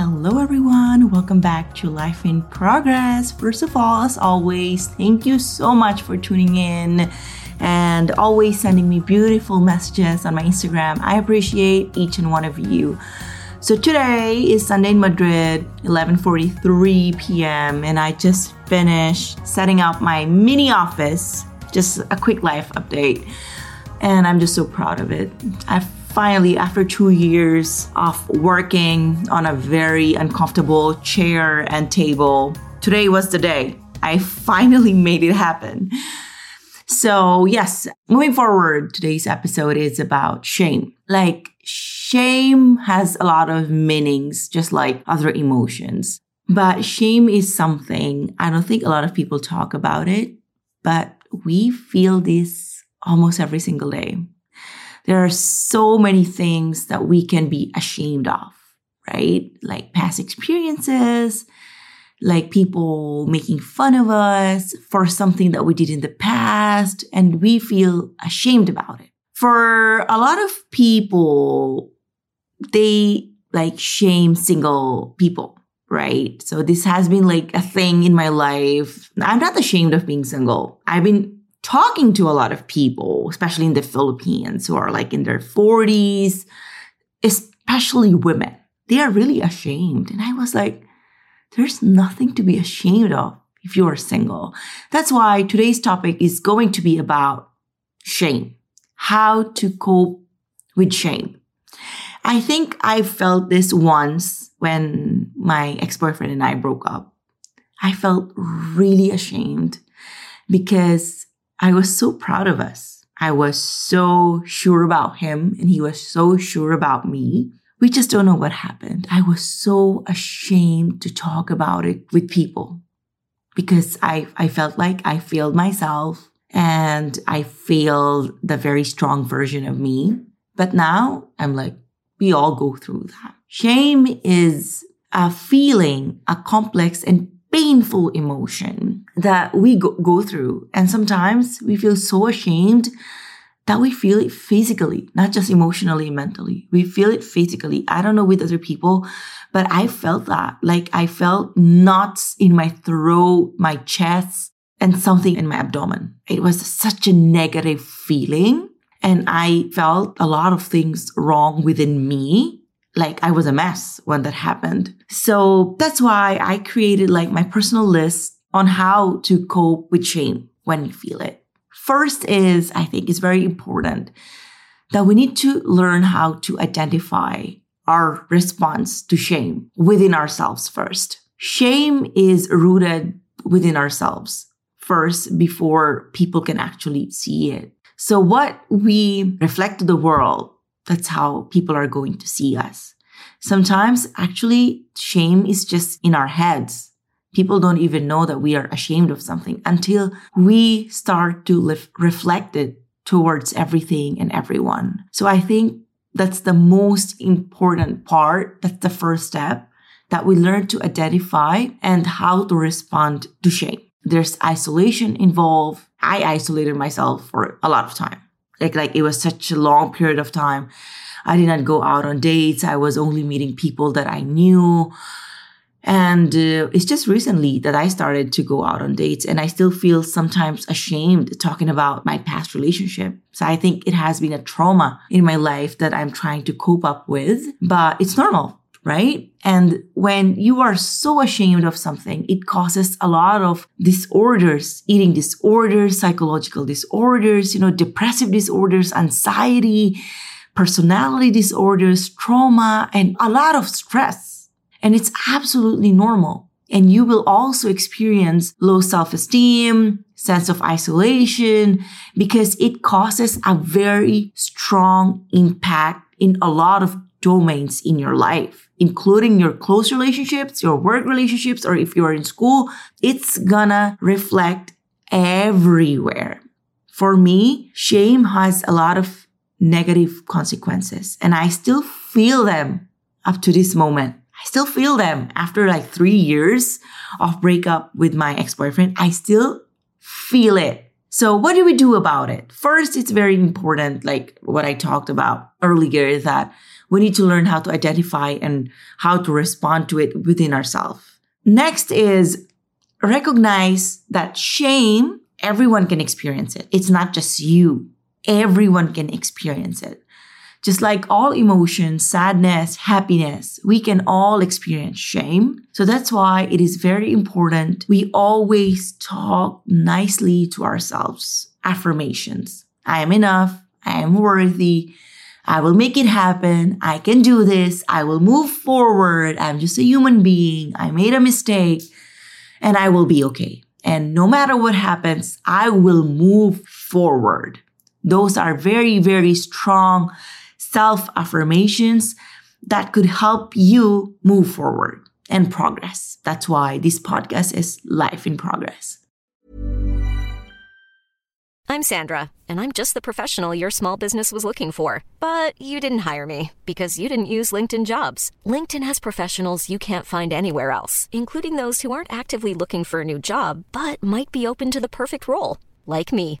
Hello, everyone. Welcome back to Life in Progress. First of all, as always, thank you so much for tuning in and always sending me beautiful messages on my Instagram. I appreciate each and one of you. So today is Sunday in Madrid, 11:43 p.m. and I just finished setting up my mini office. Just a quick life update. And I'm just so proud of it. I finally after 2 years of working on a very uncomfortable chair and table, today was the day. I finally made it happen. So, yes, moving forward, today's episode is about shame. Like, shame has a lot of meanings, just like other emotions. But shame is something I don't think a lot of people talk about it, but we feel this almost every single day. There are so many things that we can be ashamed of, right? Like past experiences, like people making fun of us for something that we did in the past, and we feel ashamed about it. For a lot of people, they like shame single people, right? So this has been like a thing in my life. I'm not ashamed of being single. I've been talking to a lot of people, especially in the Philippines, who are like in their 40s, especially women. They are really ashamed. And I was like, there's nothing to be ashamed of if you are single. That's why today's topic is going to be about shame, how to cope with shame. I think I felt this once when my ex boyfriend and I broke up. I felt really ashamed because I was so proud of us. I was so sure about him and he was so sure about me we just don't know what happened. I was so ashamed to talk about it with people because I, I felt like I failed myself and I failed the very strong version of me. But now I'm like, we all go through that. Shame is a feeling, a complex and painful emotion that we go, go through. And sometimes we feel so ashamed that we feel it physically, not just emotionally mentally. We feel it physically. I don't know with other people, but I felt that. Like I felt knots in my throat, my chest, and something in my abdomen. It was such a negative feeling. And I felt a lot of things wrong within me. Like I was a mess when that happened. So that's why I created like my personal list on how to cope with shame when you feel it. First is, I think is very important that we need to learn how to identify our response to shame within ourselves first. Shame is rooted within ourselves first before people can actually see it. So what we reflect to the world, that's how people are going to see us. Sometimes actually shame is just in our heads people don't even know that we are ashamed of something until we start to reflect it towards everything and everyone. So I think that's the most important part. That's the first step that we learn to identify and how to respond to shame. There's isolation involved. I isolated myself for a lot of time. Like, like it was such a long period of time. I did not go out on dates. I was only meeting people that I knew And uh, it's just recently that I started to go out on dates and I still feel sometimes ashamed talking about my past relationship. So I think it has been a trauma in my life that I'm trying to cope up with, but it's normal right? And when you are so ashamed of something, it causes a lot of disorders, eating disorders, psychological disorders, you know, depressive disorders, anxiety, personality disorders, trauma, and a lot of stress. And it's absolutely normal. And you will also experience low self-esteem, sense of isolation, because it causes a very strong impact in a lot of domains in your life including your close relationships, your work relationships, or if you're in school, it's gonna reflect everywhere. For me, shame has a lot of negative consequences and I still feel them up to this moment. I still feel them after like three years of breakup with my ex-boyfriend. I still feel it. So what do we do about it? First, it's very important, like what I talked about earlier, is that we need to learn how to identify and how to respond to it within ourselves. Next is recognize that shame, everyone can experience it. It's not just you. Everyone can experience it. Just like all emotions, sadness, happiness, we can all experience shame. So that's why it is very important we always talk nicely to ourselves. Affirmations. I am enough. I am worthy. I will make it happen. I can do this. I will move forward. I'm just a human being. I made a mistake and I will be okay. And no matter what happens, I will move forward. Those are very, very strong self affirmations that could help you move forward and progress. That's why this podcast is Life in Progress. I'm Sandra, and I'm just the professional your small business was looking for. But you didn't hire me because you didn't use LinkedIn jobs. LinkedIn has professionals you can't find anywhere else, including those who aren't actively looking for a new job but might be open to the perfect role, like me.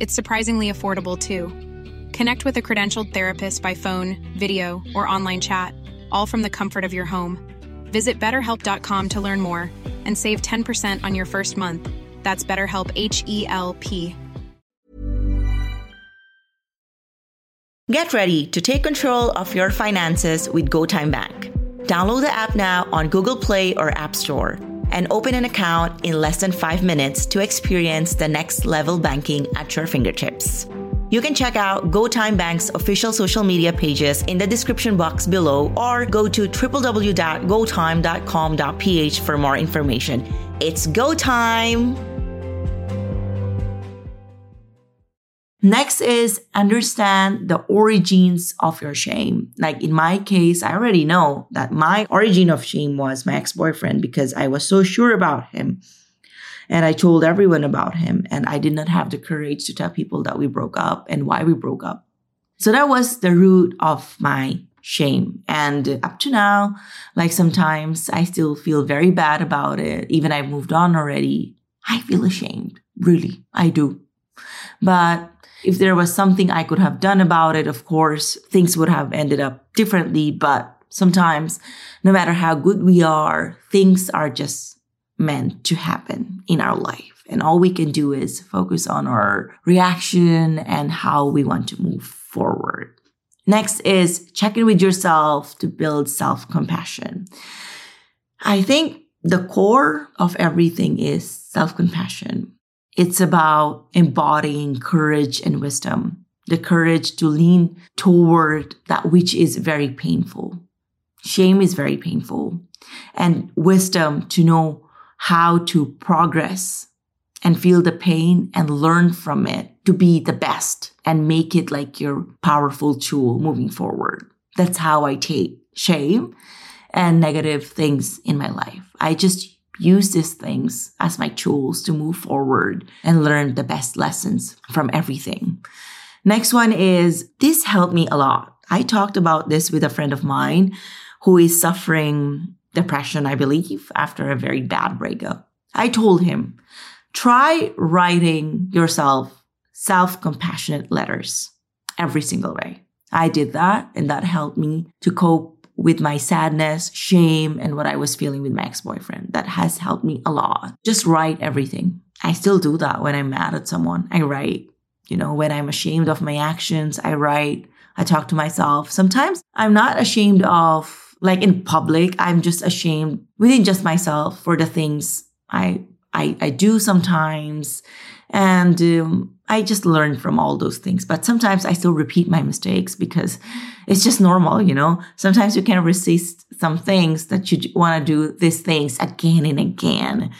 It's surprisingly affordable too. Connect with a credentialed therapist by phone, video, or online chat, all from the comfort of your home. Visit betterhelp.com to learn more and save 10% on your first month. That's BetterHelp H E L P. Get ready to take control of your finances with GoTyme Bank. Download the app now on Google Play or App Store and open an account in less than five minutes to experience the next level banking at your fingertips. You can check out GoTyme Bank's official social media pages in the description box below or go to www.gotyme.com.ph for more information. It's go time! Next is understand the origins of your shame. Like in my case, I already know that my origin of shame was my ex boyfriend because I was so sure about him. And I told everyone about him. And I did not have the courage to tell people that we broke up and why we broke up. So that was the root of my shame. And up to now, like sometimes I still feel very bad about it. Even I've moved on already. I feel ashamed. Really, I do. But if there was something I could have done about it, of course, things would have ended up differently. But sometimes, no matter how good we are, things are just meant to happen in our life. And all we can do is focus on our reaction and how we want to move forward. Next is check in with yourself to build self compassion. I think the core of everything is self compassion. It's about embodying courage and wisdom, the courage to lean toward that which is very painful. Shame is very painful and wisdom to know how to progress and feel the pain and learn from it to be the best and make it like your powerful tool moving forward. That's how I take shame and negative things in my life. I just use these things as my tools to move forward and learn the best lessons from everything. Next one is this helped me a lot. I talked about this with a friend of mine who is suffering depression, I believe, after a very bad breakup. I told him, try writing yourself self compassionate letters every single day. I did that and that helped me to cope with my sadness, shame, and what I was feeling with my ex boyfriend. That has helped me a lot. Just write everything. I still do that when I'm mad at someone. I write. You know, when I'm ashamed of my actions, I write. I talk to myself. Sometimes I'm not ashamed of, like in public, I'm just ashamed within just myself for the things I I, I do sometimes. And um, I just learn from all those things. But sometimes I still repeat my mistakes because it's just normal, you know? Sometimes you can resist some things that you want to do these things again and again.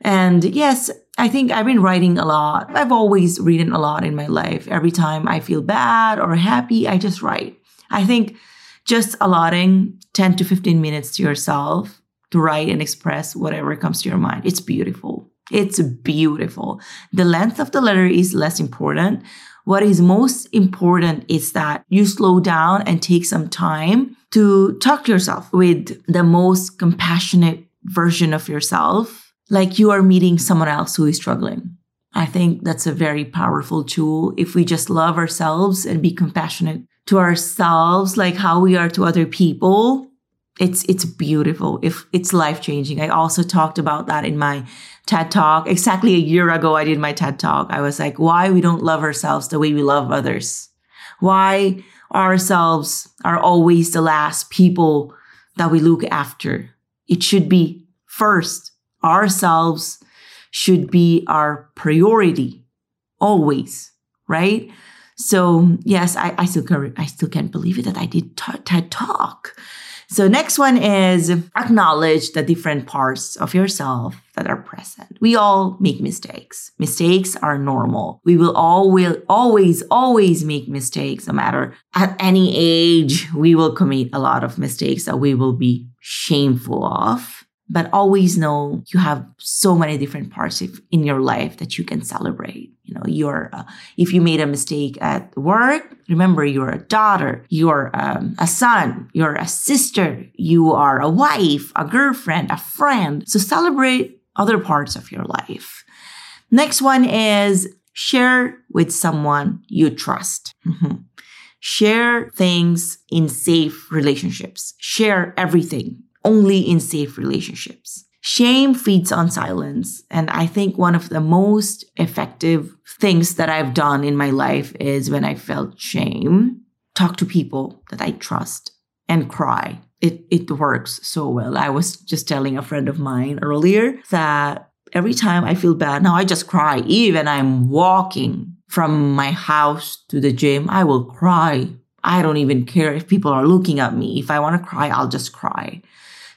And yes, I think I've been writing a lot. I've always written a lot in my life. Every time I feel bad or happy, I just write. I think just allotting 10 to 15 minutes to yourself to write and express whatever comes to your mind. It's beautiful. It's beautiful. The length of the letter is less important. What is most important is that you slow down and take some time to talk to yourself with the most compassionate version of yourself, like you are meeting someone else who is struggling. I think that's a very powerful tool. If we just love ourselves and be compassionate to ourselves, like how we are to other people, it's it's beautiful. If it's life changing i also talked about that in my ted talk. Exactly a year ago i did my ted talk. I was like why we don't love ourselves the way we love others? Why ourselves are always the last people that we look after? It should be first. Ourselves should be our priority always right? So yes i, I still i still can't believe it that i did t- ted talk so next one is acknowledge the different parts of yourself that are present. We all make mistakes. Mistakes are normal. We will always, always, always make mistakes, no matter at any age. We will commit a lot of mistakes that we will be shameful of but always know you have so many different parts of, in your life that you can celebrate. You know you're uh, if you made a mistake at work remember you're a daughter you're um, a son you're a sister you are a wife a girlfriend a friend. So celebrate other parts of your life. Next one is share with someone you trust. Mm-hmm. share things in safe relationships. Share everything only in safe relationships. Shame feeds on silence. And I think one of the most effective things that I've done in my life is when I felt shame, talk to people that I trust and cry. It, it works so well. I was just telling a friend of mine earlier that every time I feel bad, now I just cry. Even I'm walking from my house to the gym, I will cry. I don't even care if people are looking at me. If I want to cry, I'll just cry.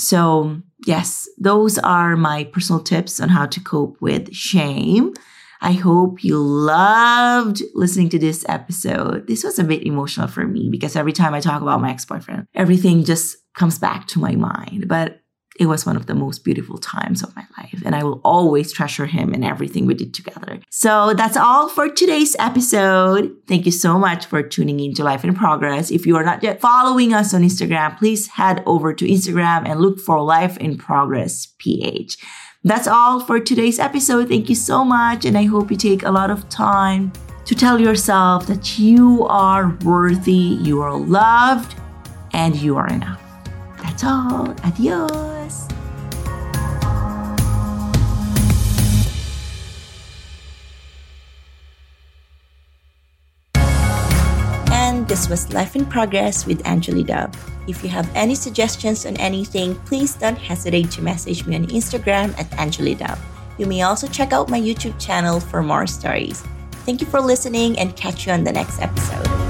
So, yes, those are my personal tips on how to cope with shame. I hope you loved listening to this episode. This was a bit emotional for me because every time I talk about my ex boyfriend, everything just comes back to my mind. But it was one of the most beautiful times of my life. And I will always treasure him and everything we did together. So that's all for today's episode. Thank you so much for tuning in to Life in Progress. If you are not yet following us on Instagram, please head over to Instagram and look for Life in Progress PH. That's all for today's episode. Thank you so much. And I hope you take a lot of time to tell yourself that you are worthy, you are loved, and you are enough. That's all. Adios. And this was Life in Progress with Angeli Dove. If you have any suggestions on anything, please don't hesitate to message me on Instagram at Angeli Dove. You may also check out my YouTube channel for more stories. Thank you for listening and catch you on the next episode.